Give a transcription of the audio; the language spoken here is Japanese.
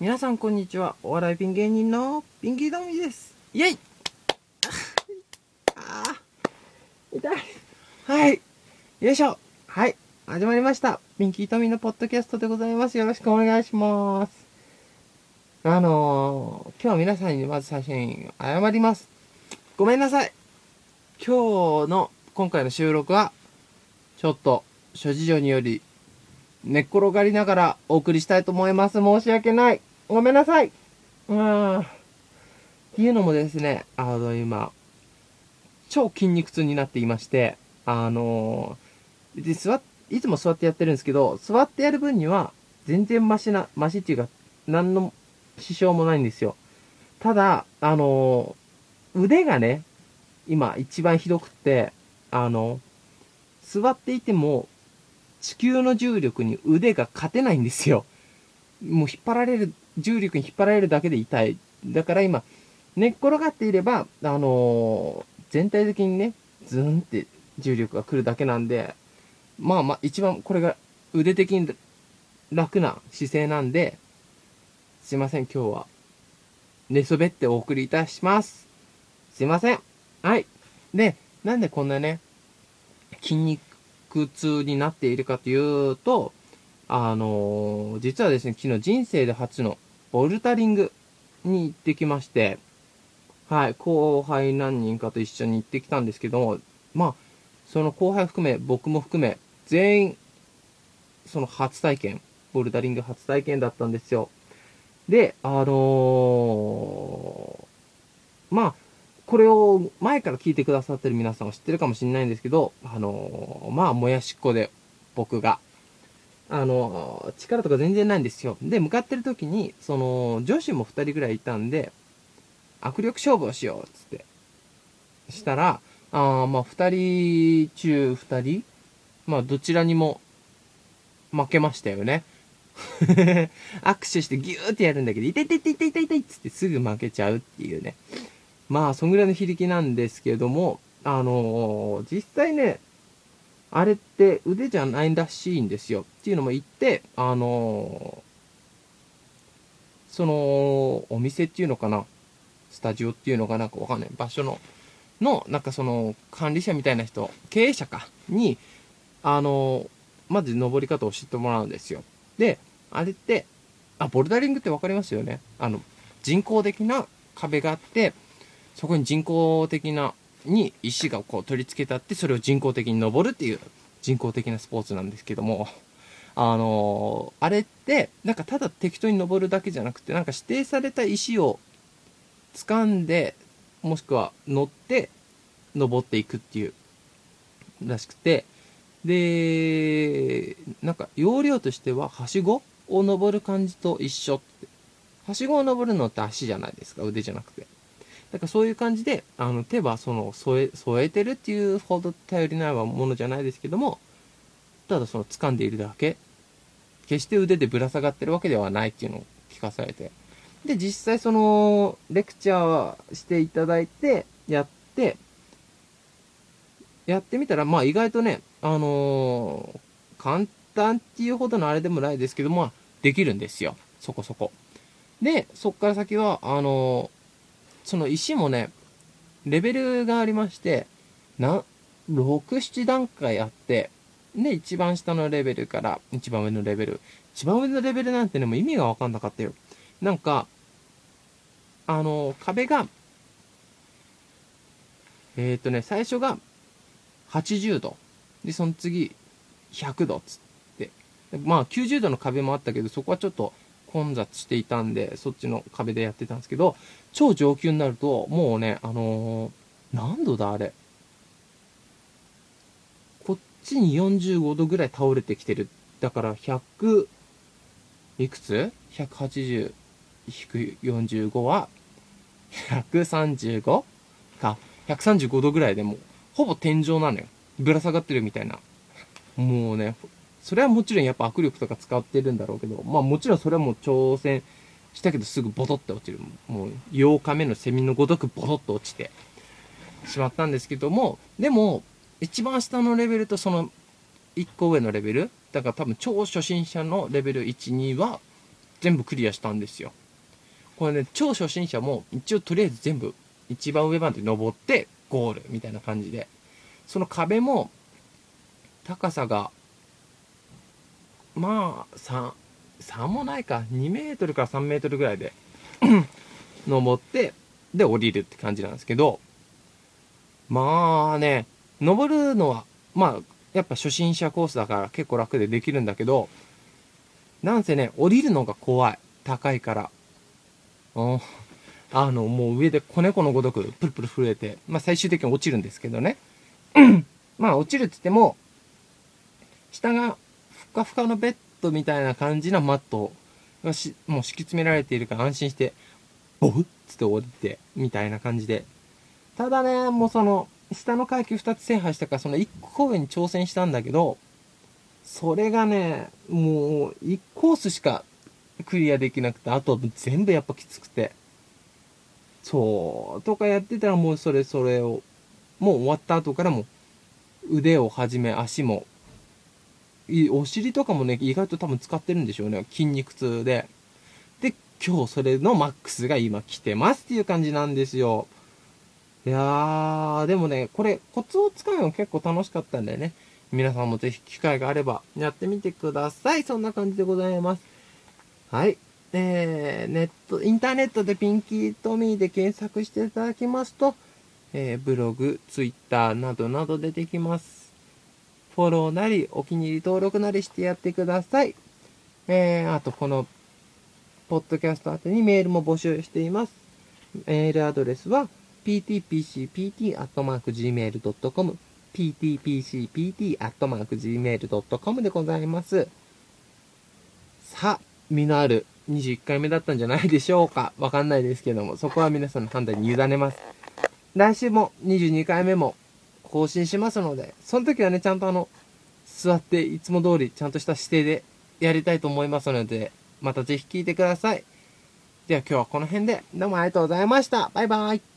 皆さんこんにちは。お笑いピン芸人のピンキードミです。イェイ あー痛い。はい。よいしょ。はい。始まりました。ピンキートミのポッドキャストでございます。よろしくお願いします。あのー、今日は皆さんにまず最初に謝ります。ごめんなさい。今日の、今回の収録は、ちょっと、諸事情により、寝っ転がりながらお送りしたいと思います。申し訳ない。ごめんなさい。うん。っていうのもですね、あの、今、超筋肉痛になっていまして、あのー、で座いつも座ってやってるんですけど、座ってやる分には、全然マシな、マシっていうか、何の支障もないんですよ。ただ、あのー腕がね、今一番ひどくって、あの座っていても、地球の重力に腕が勝てないんですよ。もう引っ張られる、重力に引っ張られるだけで痛い。だから今、寝っ転がっていれば、あのー全体的にね、ズーンって重力が来るだけなんで、まあまあ、一番これが腕的に楽な姿勢なんで、すいません、今日は寝そべってお送りいたします。すいません。はい。で、なんでこんなね、筋肉痛になっているかというと、あのー実はですね、昨日人生で初のボルタリングに行ってきまして、はい、後輩何人かと一緒に行ってきたんですけども、まあ、その後輩含め、僕も含め、全員、その初体験、ボルダリング初体験だったんですよ。で、あのーまあ、これを前から聞いてくださってる皆さんは知ってるかもしれないんですけど、あのーまあ、もやしっこで、僕が、あの力とか全然ないんですよ。で、向かってる時に、その、女子も2人ぐらいいたんで、握力勝負をしよう、つって。したら、あーまあ、2人中2人まあ、どちらにも負けましたよね。握手してギューってやるんだけど、痛い痛い痛い痛い痛い痛いっつってすぐ負けちゃうっていうね。まあ、そんぐらいの非力なんですけども、あのー実際ね、あれって腕じゃないらしいんですよ。っていうのも言って、あのーその、お店っていうのかな、スタジオっていうのかなんかわかんない、場所の、の、なんかその、管理者みたいな人、経営者か、に、あのーまず登り方を知ってもらうんですよ。で、あれって、あ、ボルダリングってわかりますよね？あの、人工的な壁があって、そこに人工的な、に石がこう取り付けてあって、それを人工的に登るっていう人工的なスポーツなんですけども、あのーあれって、なんかただ適当に登るだけじゃなくて、なんか指定された石を掴んで、もしくは乗って登っていくっていう、らしくて、で、なんか要領としては、はしごを登る感じと一緒って。はしごを登るのって足じゃないですか、腕じゃなくて。だからそういう感じで、あの手はその添え、添えてるっていうほど頼りないものじゃないですけども、ただその掴んでいるだけ。決して腕でぶら下がってるわけではないっていうのを聞かされて。で、実際その、レクチャーしていただいて、やって、やってみたら、まあ意外とね、あのー簡単っていうほどのあれでもないですけども、まあ、できるんですよ。そこそこ。で、そっから先は、あのーその石もね、レベルがありまして、な、6、7段階あって、で、一番下のレベルから一番上のレベル。一番上のレベルなんてね、もう意味がわかんなかったよ。なんか、あの壁が、えっ、とね、最初が80度。で、その次、100度っつって。まあ、90度の壁もあったけど、そこはちょっと混雑していたんで、そっちの壁でやってたんですけど、超上級になると、もうね、あのー何度だあれ。こっちに45度ぐらい倒れてきてる。だから、100、いくつ ?180 引く45は、135? か、135度ぐらいでもう、ほぼ天井なのよ。ぶら下がってるみたいな。もうね、それはもちろんやっぱ握力とか使ってるんだろうけど、まあもちろんそれはもう挑戦したけどすぐボトって落ちる。もう8日目のセミのごとくボトッと落ちてしまったんですけども、でも、一番下のレベルとその1個上のレベル、だから多分超初心者のレベル1、2は、全部クリアしたんですよ。これね、超初心者も一応とりあえず全部一番上まで登ってゴールみたいな感じで。その壁も高さがまあ3、3もないか、2メートルから3メートルぐらいで 登って、で降りるって感じなんですけど、まあね、登るのは、まあ、やっぱ初心者コースだから結構楽でできるんだけど、なんせね、降りるのが怖い。高いから。うん。あの、もう上で子猫のごとくプルプル震えて、まあ最終的に落ちるんですけどね。まあ落ちるって言っても、下がふかふかのベッドみたいな感じのマットがしもう敷き詰められているから安心して、ボフッつって降りて、みたいな感じで。ただね、もうその、下の階級2つ制覇したから、その1個上に挑戦したんだけど、それがね、もう、1コースしかクリアできなくて、あと全部やっぱきつくて。そう、とかやってたらもうそれそれを、もう終わった後からも、腕をはじめ足も、お尻とかもね、意外と多分使ってるんでしょうね。筋肉痛で。で、今日それのマックスが今来てますっていう感じなんですよ。いやー、でもね、これコツを使うの結構楽しかったんだよね。皆さんもぜひ機会があればやってみてください。そんな感じでございます。はい。えー、ネット、インターネットでピンキートミーで検索していただきますと、えー、ブログ、ツイッターなどなど出てきます。フォローなり、お気に入り登録なりしてやってください。えー、あとこの、ポッドキャスト宛てにメールも募集しています。メールアドレスは、ptpcpt.gmail.com ptpcpt.gmail.com でございます。さあ、身のある21回目だったんじゃないでしょうか。わかんないですけども、そこは皆さんの判断に委ねます。来週も22回目も更新しますので、その時はね、ちゃんとあの、座っていつも通りちゃんとした姿勢でやりたいと思いますので、またぜひ聴いてください。では今日はこの辺で、どうもありがとうございました。バイバイ。